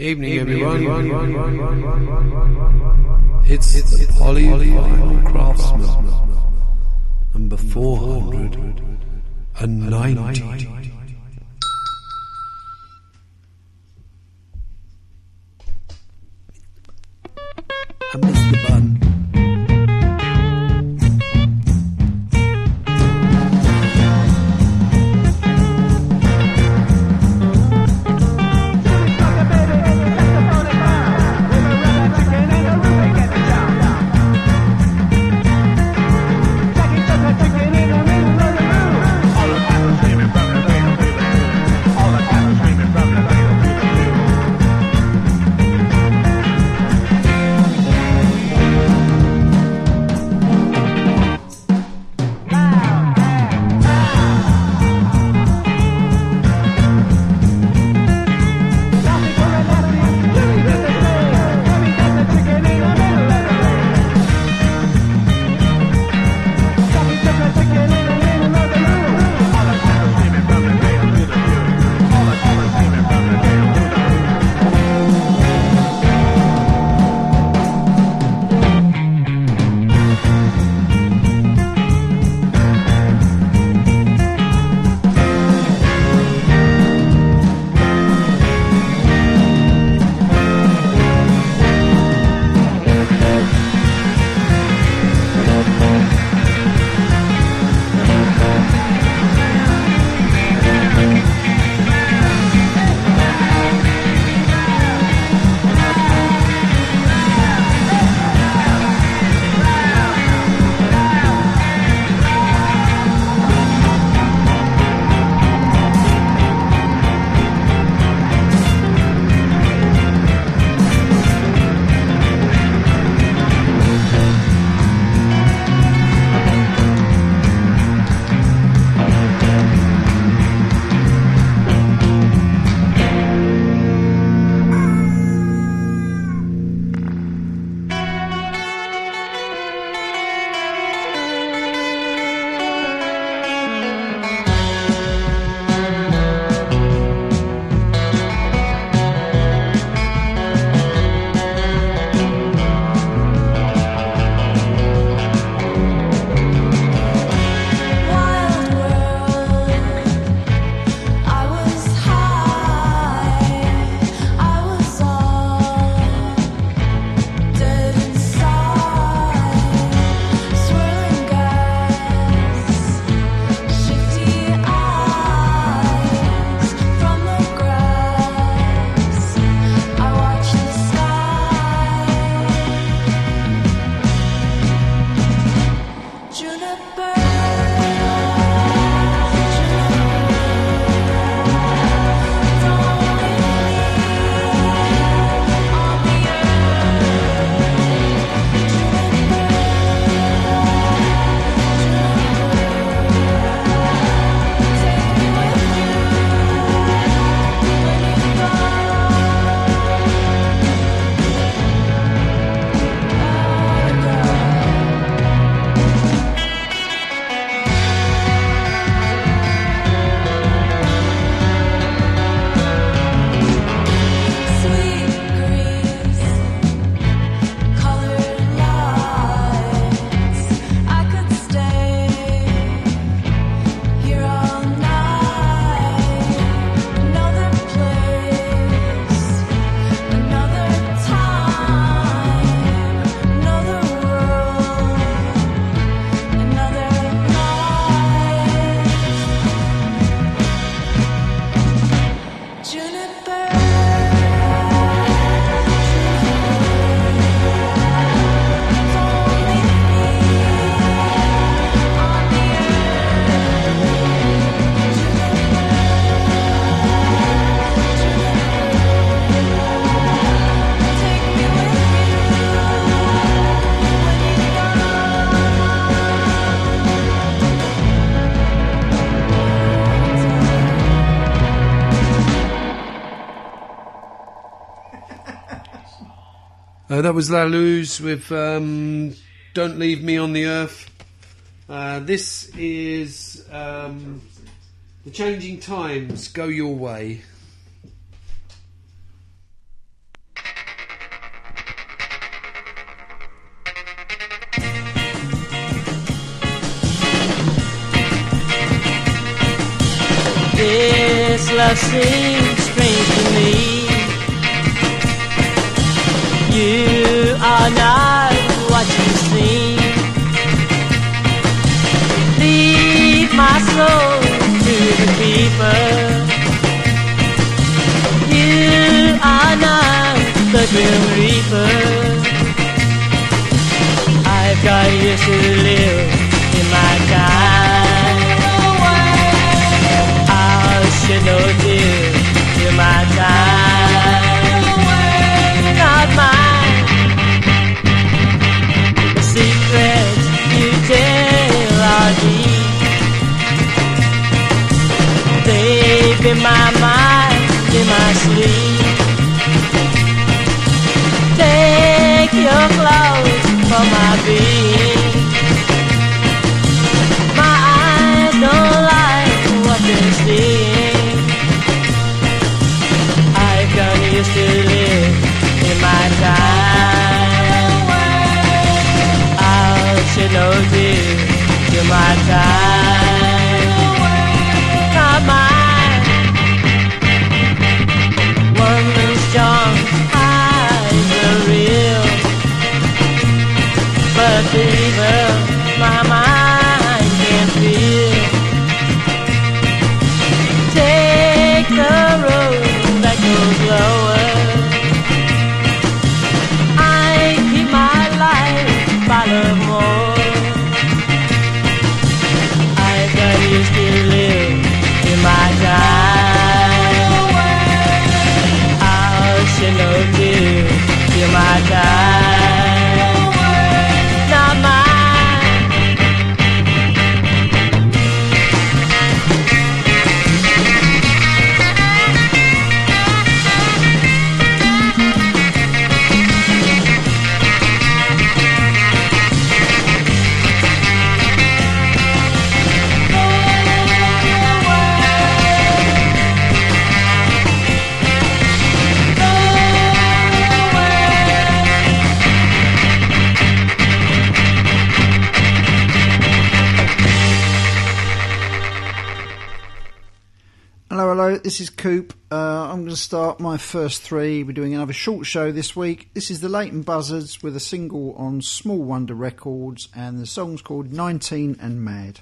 Evening, everyone. It's, it's the Polyvinyl Craftsmen, number 490. I missed the button. that was La Luz with um, Don't Leave Me on the Earth. Uh, this is um, The Changing Thymes, Go Your Way. This love scene keeper. You are not the grim reaper. I've got years to live in my time. I'll shed no tears till my time. They've my mind in my sleep. Take your clothes from my being. My eyes don't like what they're seeing. I've done used to live in my time. I'll shed no tears till my time. My mind can feel. Take the road that goes lower. I keep my life used to live my. I'll my. This is Coop. Uh, I'm going to start my first three. We're doing another short show this week. This is the Leyton Buzzards with a single on Small Wonder Records, and the song's called 19 and Mad.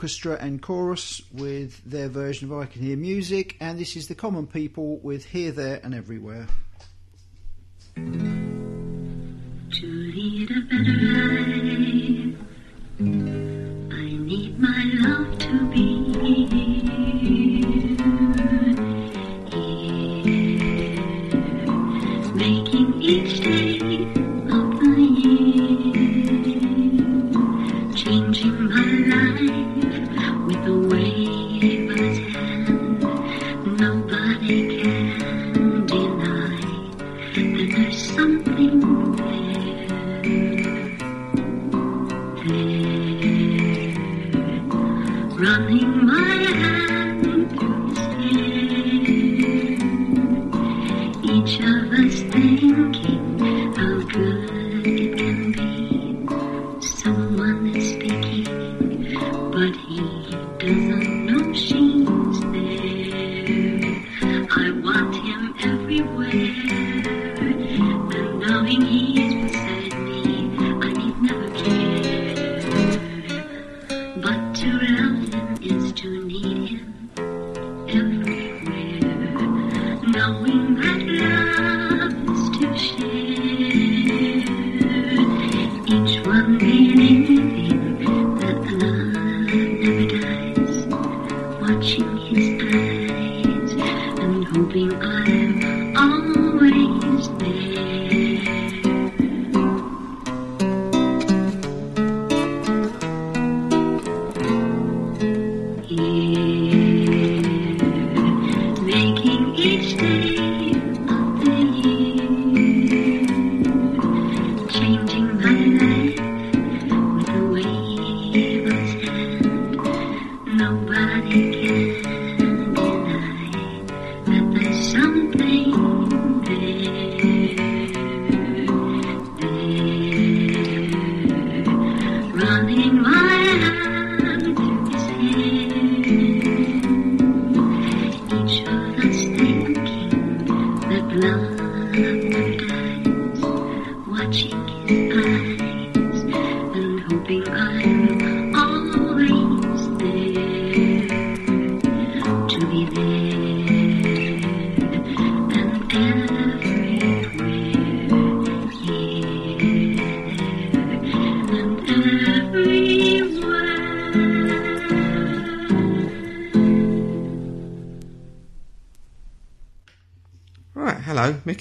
Orchestra and Chorus with their version of I Can Hear Music, and this is The Common People with Here, There, and Everywhere. To lead a better life, I need my love to be here, making each day. to me.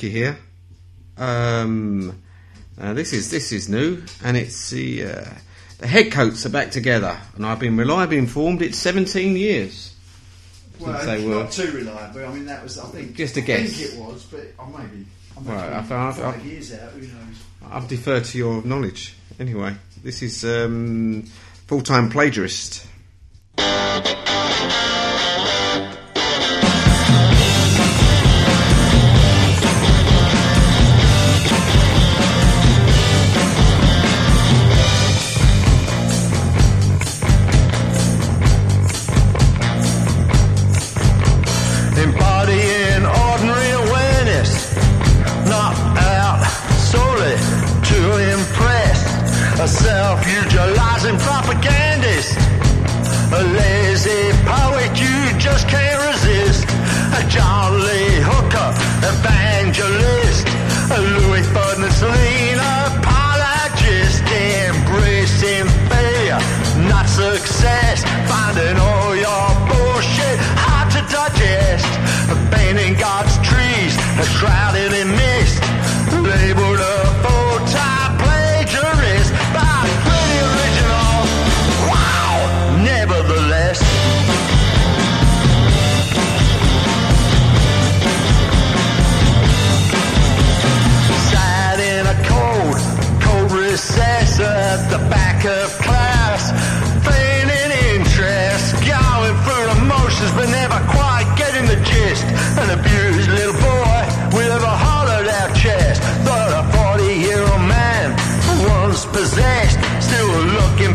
Here. Um, uh, this is this is new, and it's the uh, the Headcoats are back together, and I've been reliably informed it's 17 years. Well, since they were. not too reliable. I mean, that was I think just a guess. I think it was, but I maybe. I'm right, I've, I've, I've, years out. Who knows? I've deferred to your knowledge. Anyway, this is um, full-time plagiarist.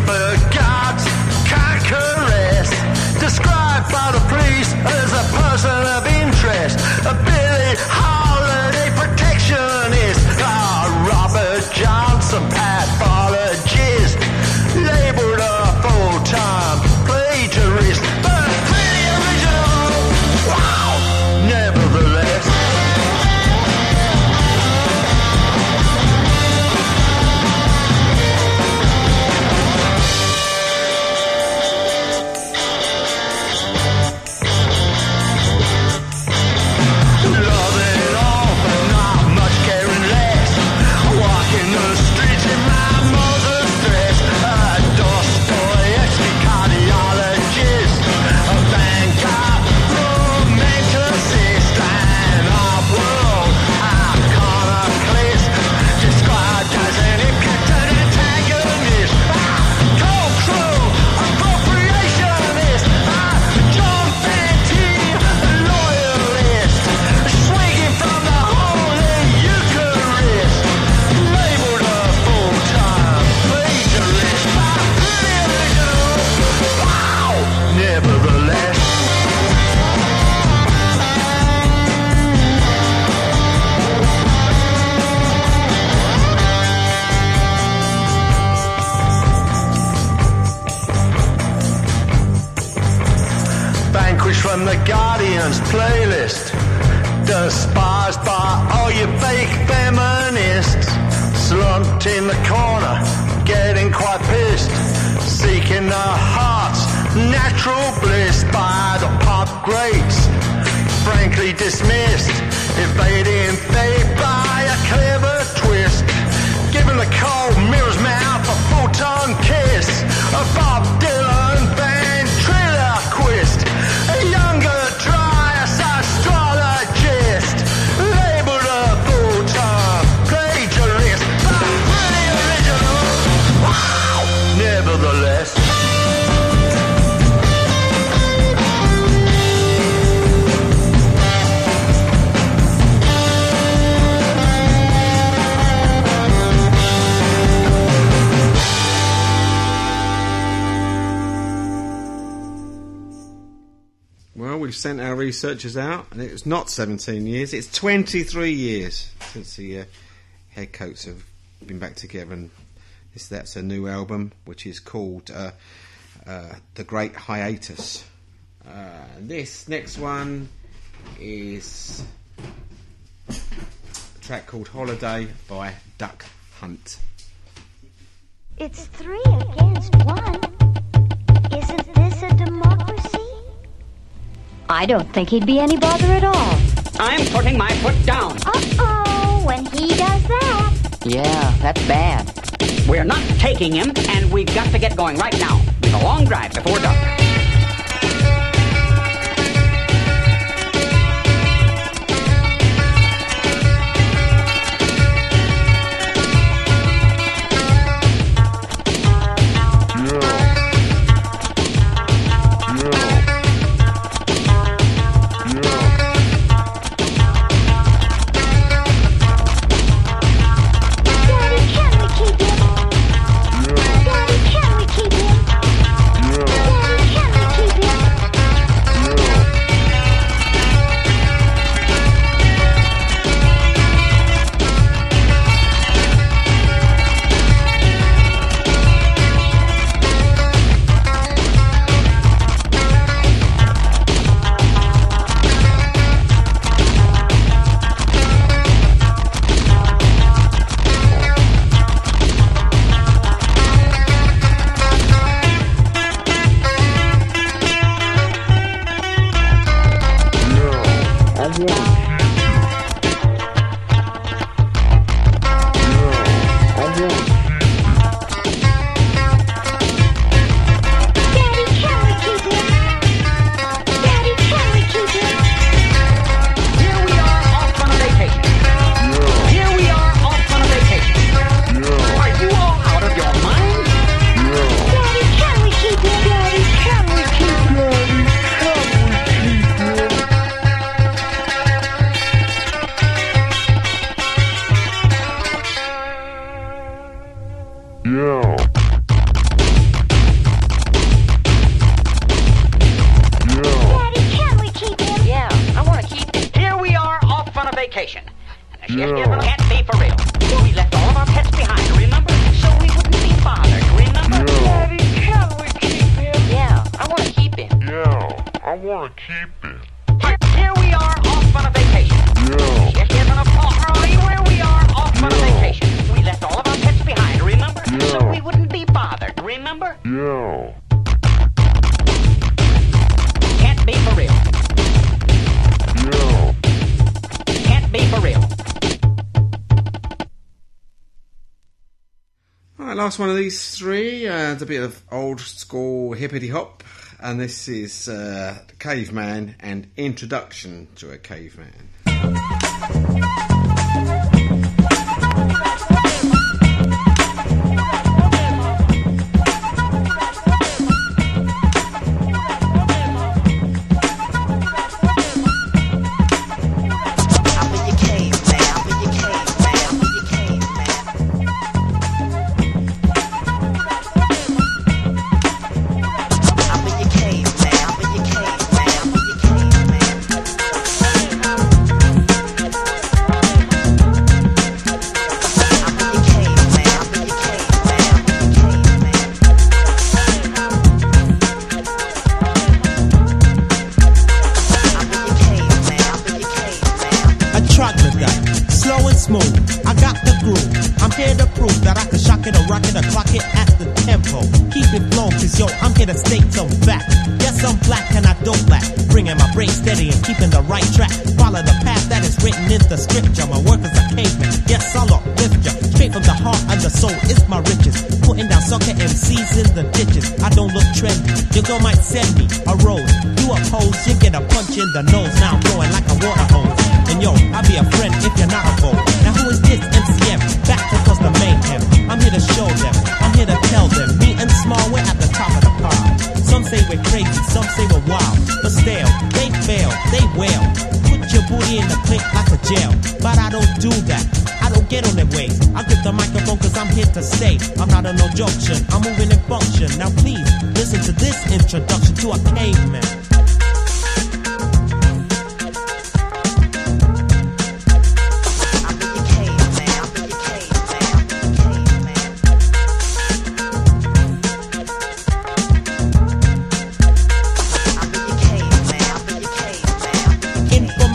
But can't. Described by the police as a person of. sent our researchers out, and it's not 17 years, it's 23 years since the uh, Headcoats have been back together. And this, that's a new album, which is called uh, uh, The Great Hiatus. Uh, this next one is a track called Holiday by Duck Hunt. It's three against one. Isn't this a demo- I don't think he'd be any bother at all. I'm putting my foot down. Uh-oh, when he does that. Yeah, that's bad. We're not taking him, and we've got to get going right now. It's a long drive before dark. a bit of old school hippity hop, and this is uh, Caveman and Introduction to a Caveman.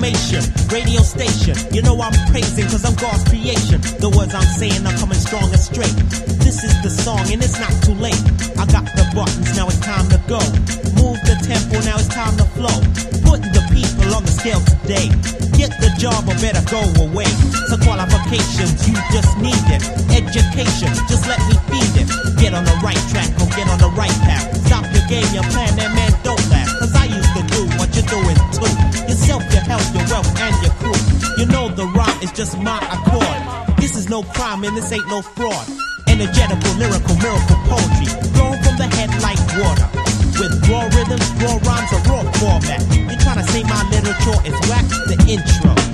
Radio station. You know I'm praising cause I'm God's creation. The words I'm saying are coming strong and straight. This is the song and it's not too late. I got the buttons, now it's time to go. Move the tempo, now it's time to flow. Putting the people on the scale today. Get the job or better go away. So qualifications, you just need it. Education, just let me feed it. Get on the right track or get on the right path. Stop your game, your plan, and man, don't laugh. Cause I used to do what you're doing too. Yourself, your health, your wealth, and your crew. You know the rhyme is just my accord. This is no crime and this ain't no fraud. Energetical, lyrical, miracle poetry. Flowing from the head like water. With raw rhythms, raw rhymes, a raw format. You trying to say my literature is whack? The intro.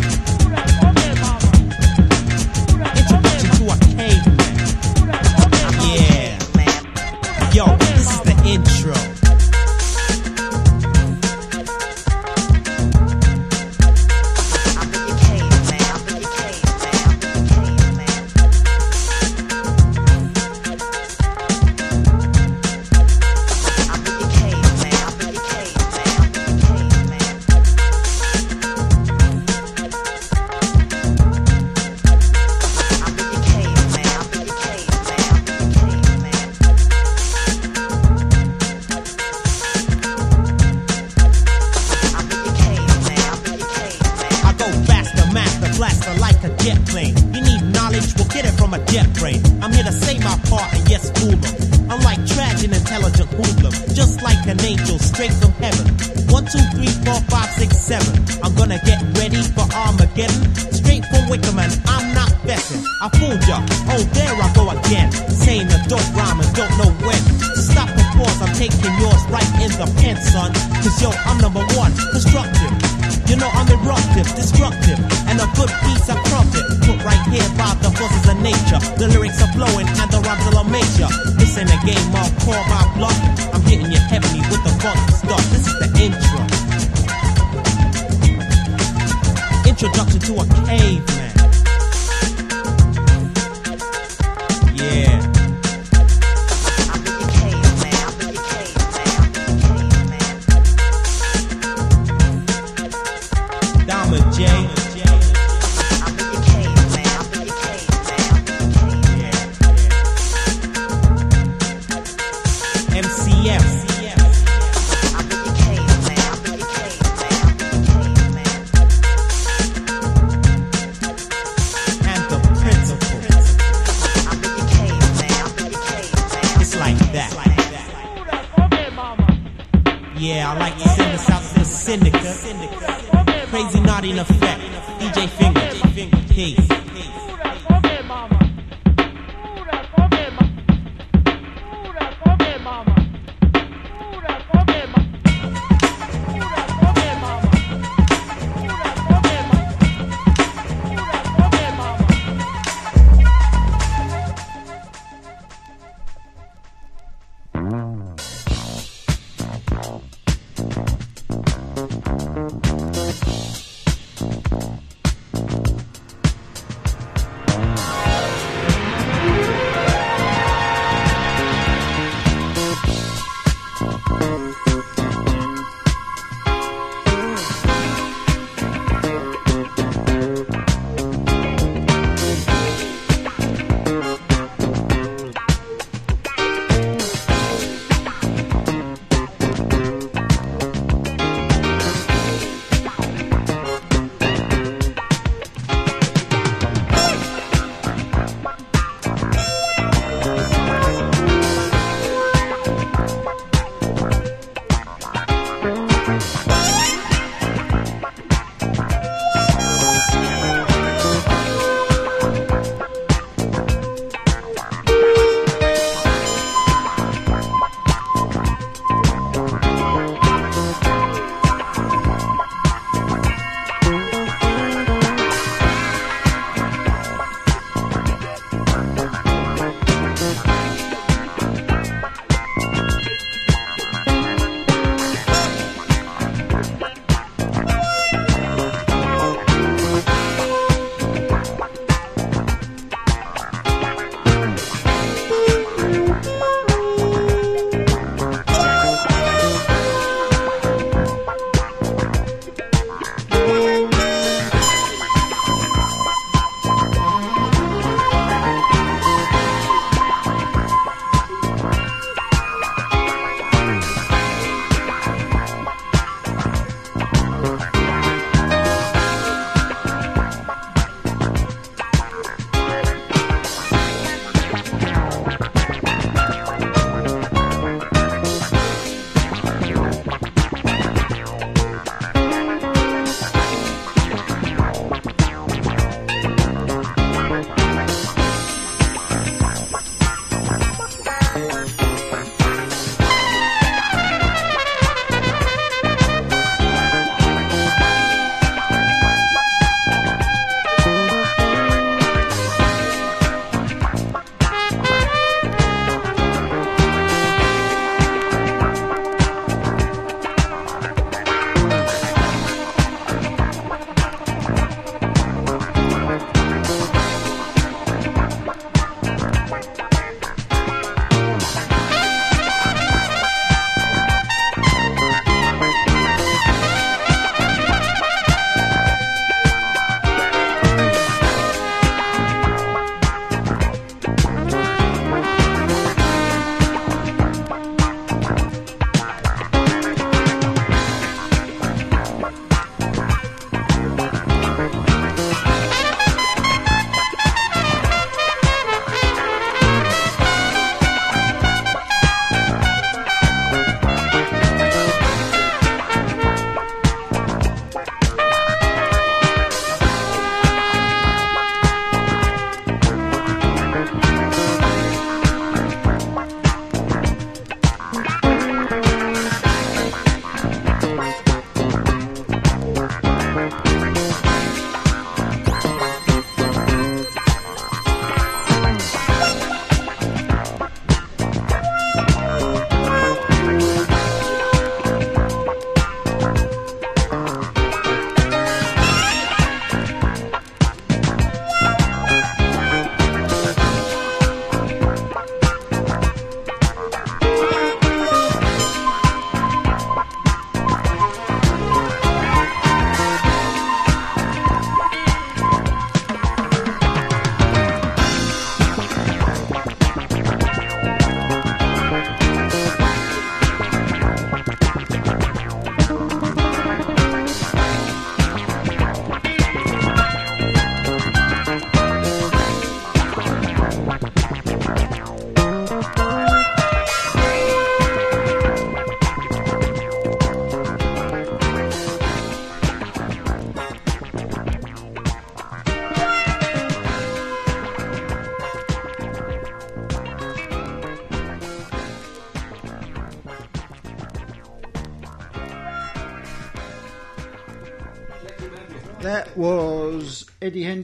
Dope rhyme and don't know when. To stop the pause, I'm taking yours right in the pen, son. Cause yo, I'm number one, constructive. You know I'm eruptive, destructive, and a good piece of trumpet put right here by the forces of nature. The lyrics are flowing and the rhymes are major. This ain't a game I'll call my bluff. I'm hitting you heavily with the funky stuff. This is the intro. Introduction to a caveman. Yeah. Crazy in effect. DJ Finger.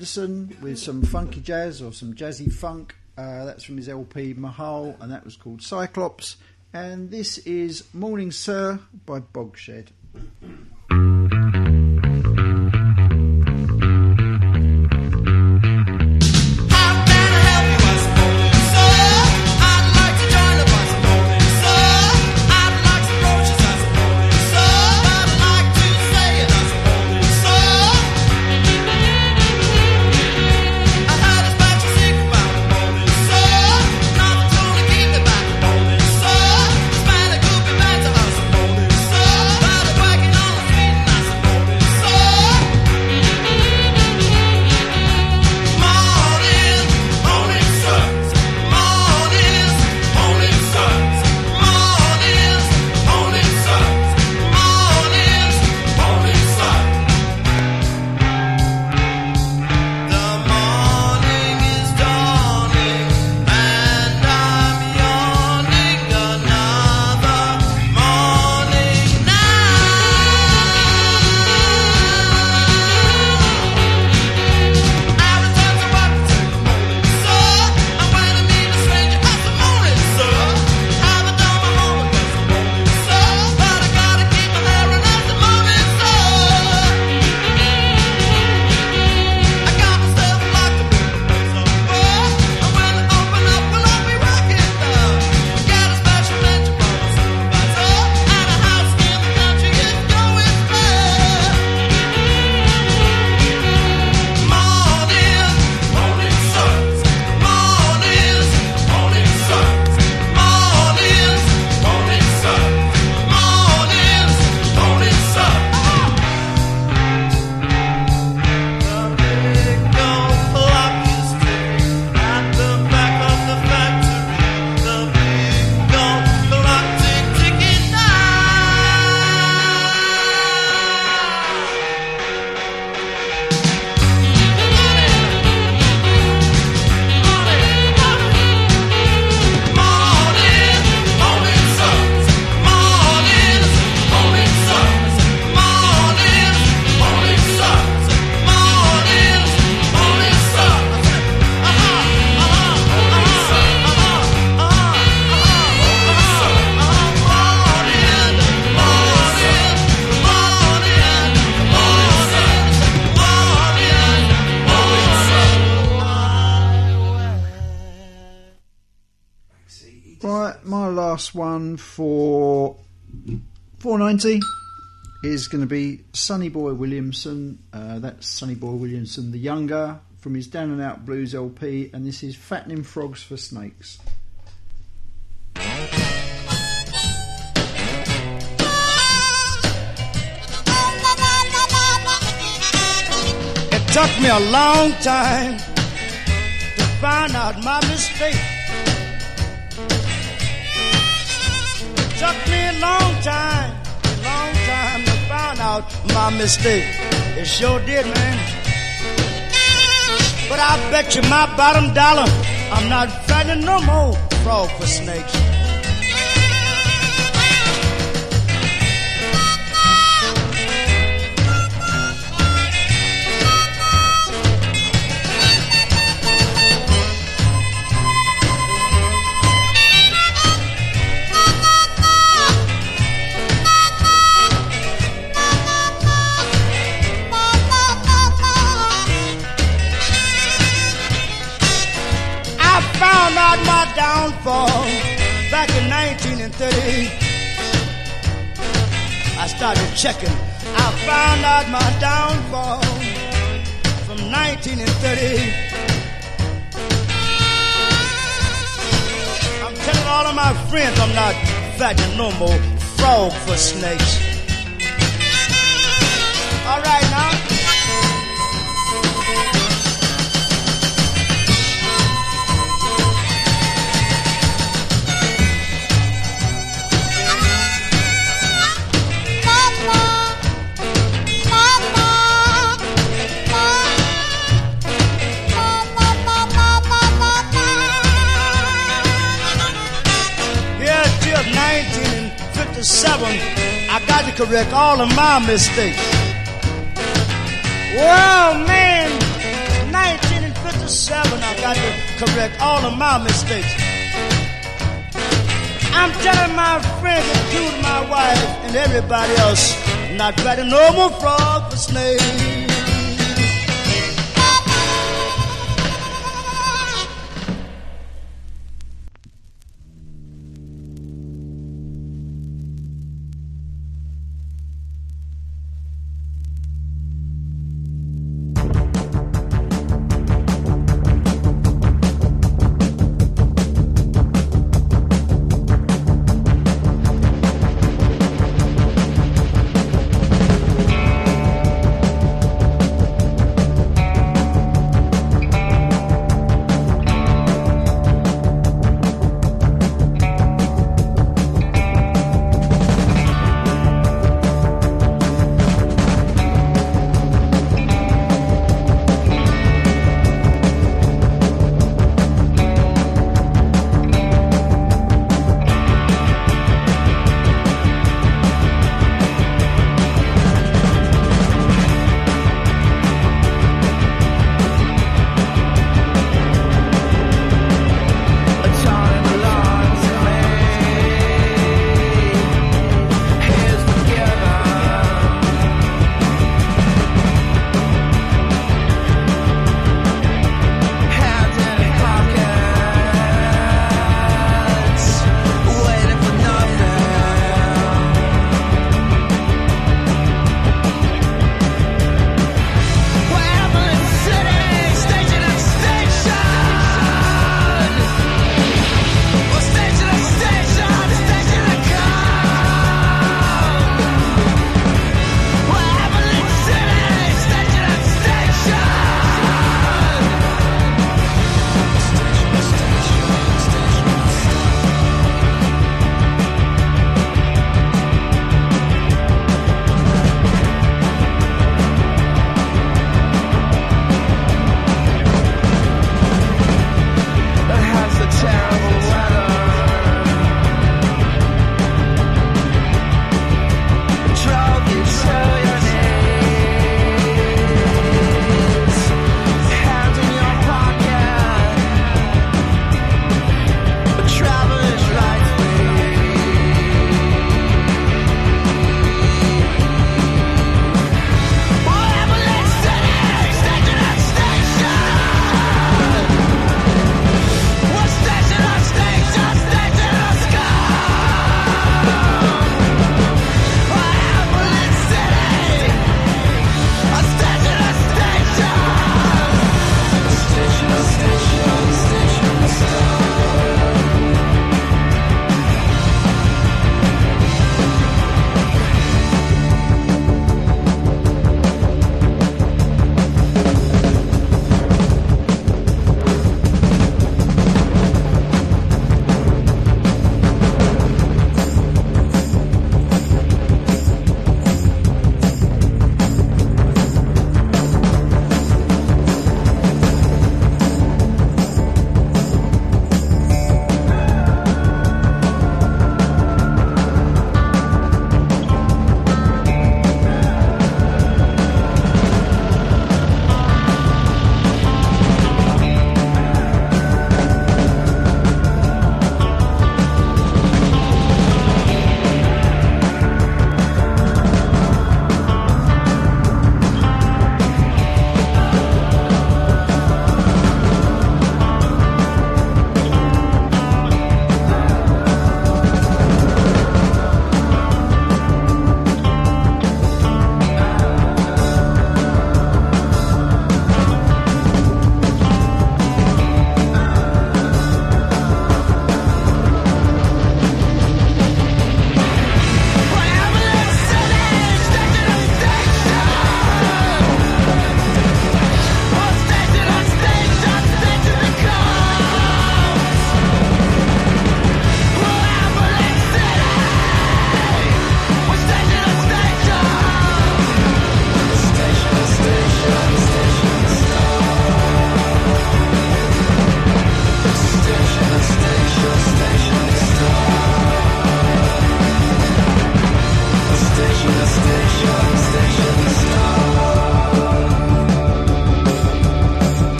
Henderson with some funky jazz or some jazzy funk. Uh, that's from his LP Mahal, and that was called Cyclops. And this is Morning Sir by Bogshed. Is going to be Sonny Boy Williamson. Uh, that's Sonny Boy Williamson the Younger from his Down and Out Blues LP, and this is Fattening Frogs for Snakes. It took me a long time to find out my mistake. It took me a long time, a long out my mistake. It sure did, man. But I bet you my bottom dollar, I'm not fattening no more frog for snakes. Downfall back in 1930. I started checking. I found out my downfall from 1930. I'm telling all of my friends I'm not fattening no more frog for snakes. Correct all of my mistakes. Well, man, 1957, I got to correct all of my mistakes. I'm telling my friends, including my wife and everybody else, not writing no more frog for snakes.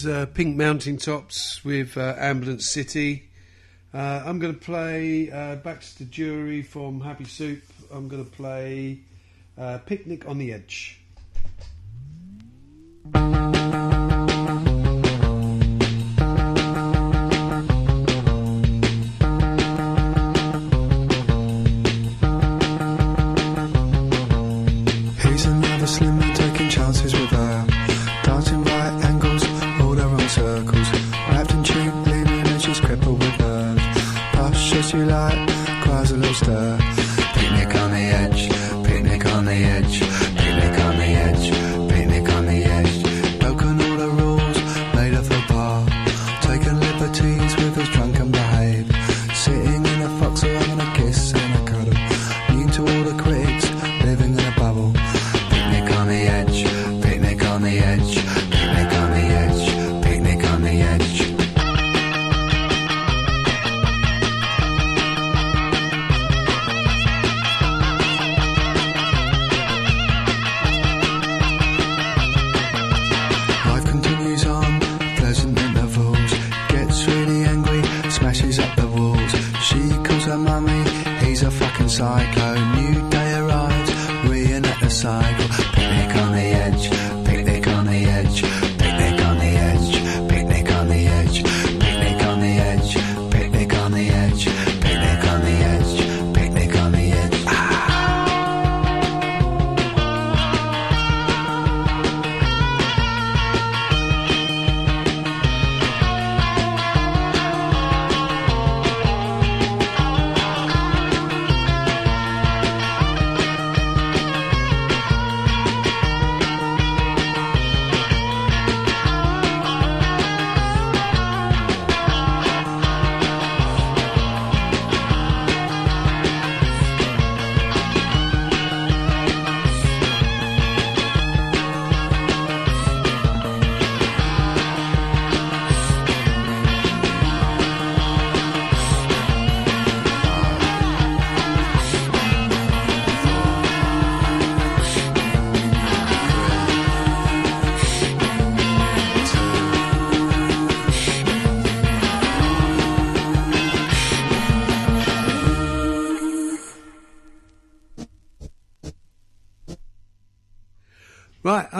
Was uh, Pink Mountaintops with uh, Ambulance City. Uh, I'm going to play uh, Baxter Dury from Happy Soup. I'm going to play uh, Picnic on the Edge.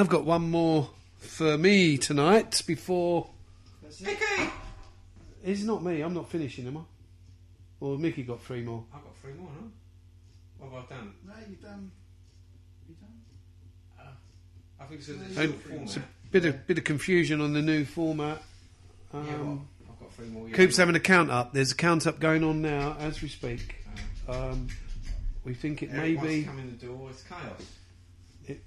I've got one more for me tonight before. Mickey! It's not me, I'm not finishing, am I? Or Mickey got three more. I've got three more, no? What have I done? No, you've done. You done? I think so. And it's a bit of, bit of confusion on the new format. Um, Yeah, well, I've got three more. yeah. Coop's having a count up. There's a count up going on now as we speak. Um, we think it may Everyone's be. coming the door. It's chaos.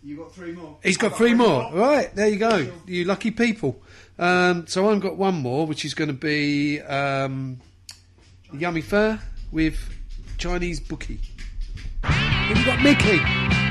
You got three more. He's got three more. Right, there you go. You lucky people. Um, so I've got one more, which is going to be um, Yummy Fur with Chinese Bookie. Then you got Mickey.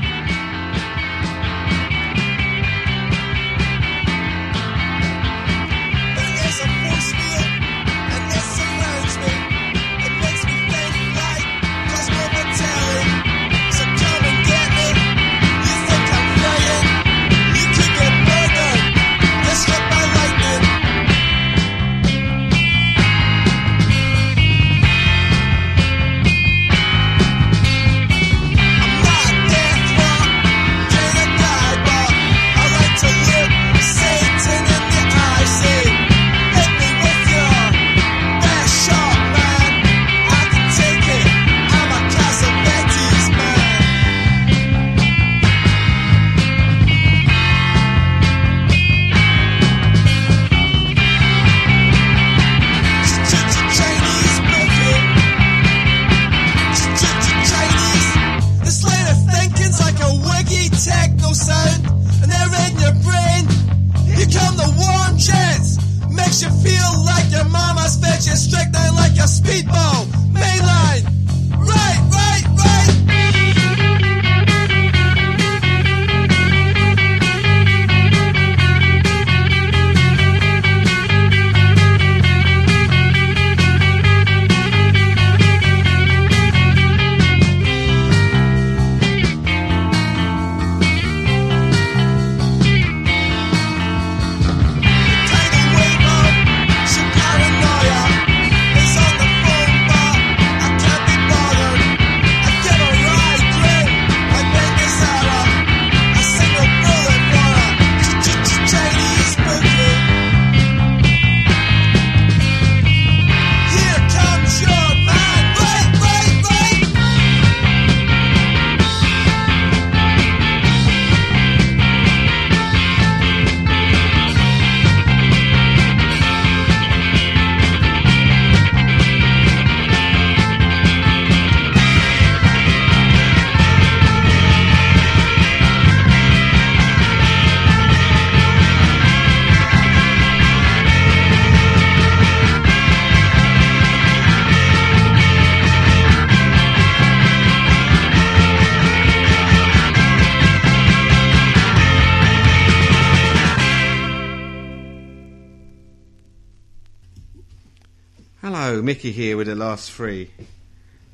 Hello, Mickey here with the last three.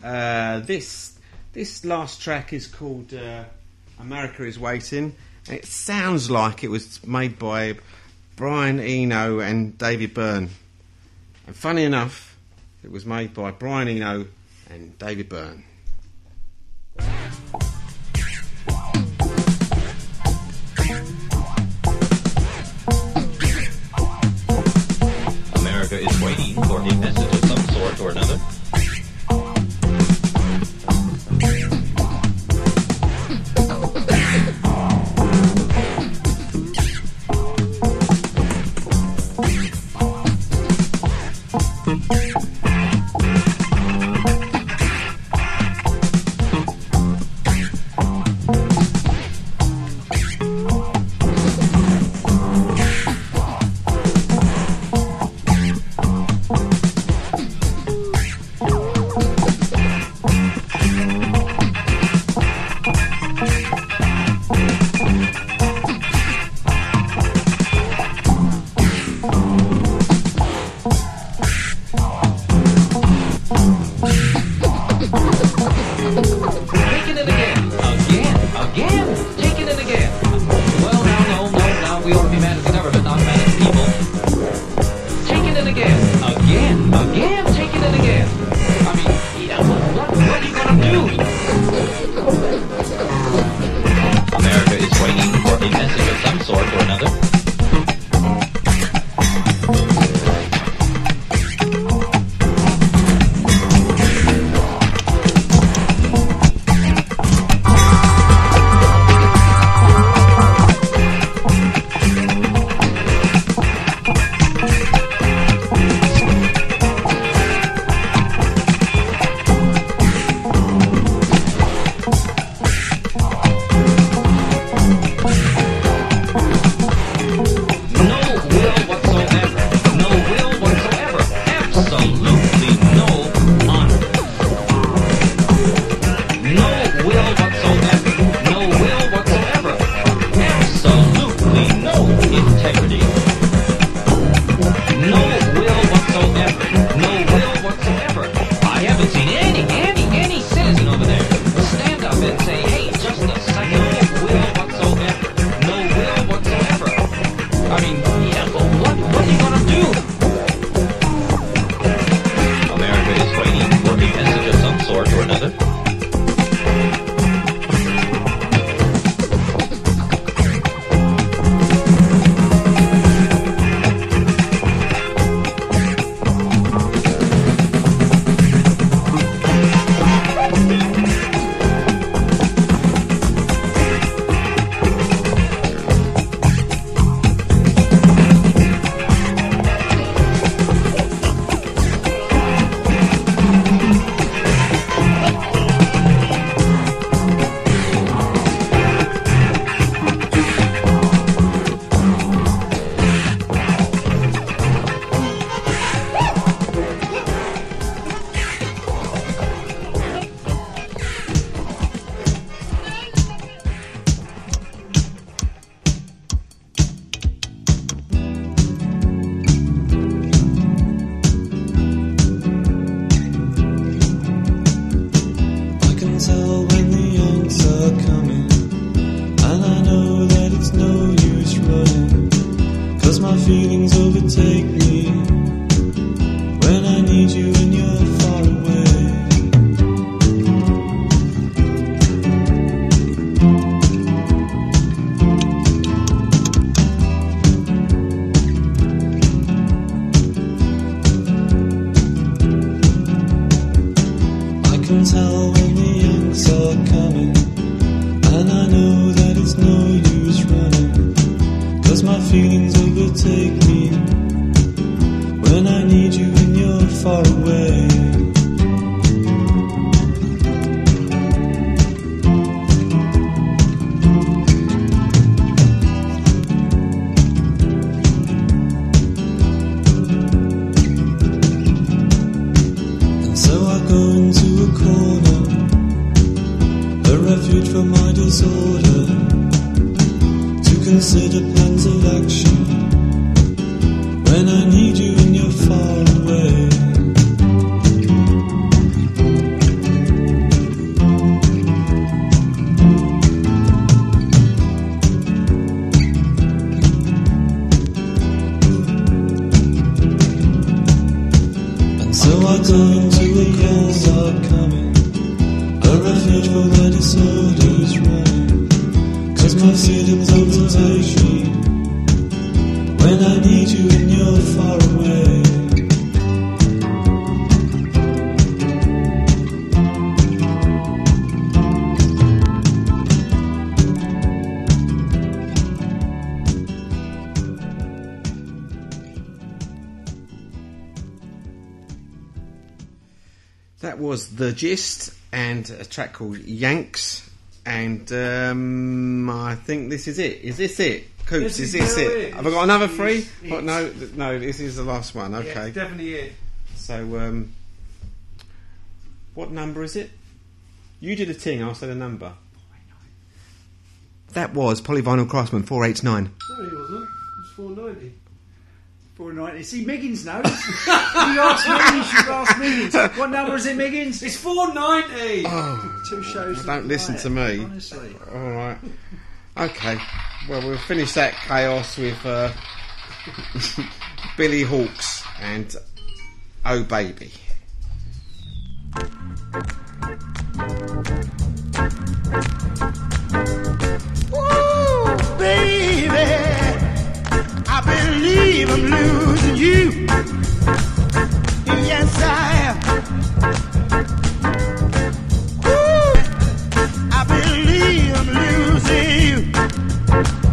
Uh, this this last track is called uh, "America Is Waiting." It sounds like it was made by Brian Eno and David Byrne. And funny enough, it was made by Brian Eno and David Byrne. or a message of some sort or another. Mm-hmm. That was The Gist and a track called Yanks. And um, I think this is it. Is this it? Coops, This is is this it? it. Have I got another three? no, no, this is the last one. Okay. Yeah, definitely it. So, um, what number is it? You did a ting, I'll say the number. That was Polyvinyl Craftsmen 489. No, he wasn't. It was 490. 490. See, Miggins knows. you asked me, you should ask Miggins. What number is it, Miggins? It's 490. Oh, Two shows. don't listen to me. Honestly. All right. Okay. Well, we'll finish that chaos with uh, Bully Hawks and Oh Baby. Believe I'm losing you. Yes, I am. Ooh, I believe I'm losing you.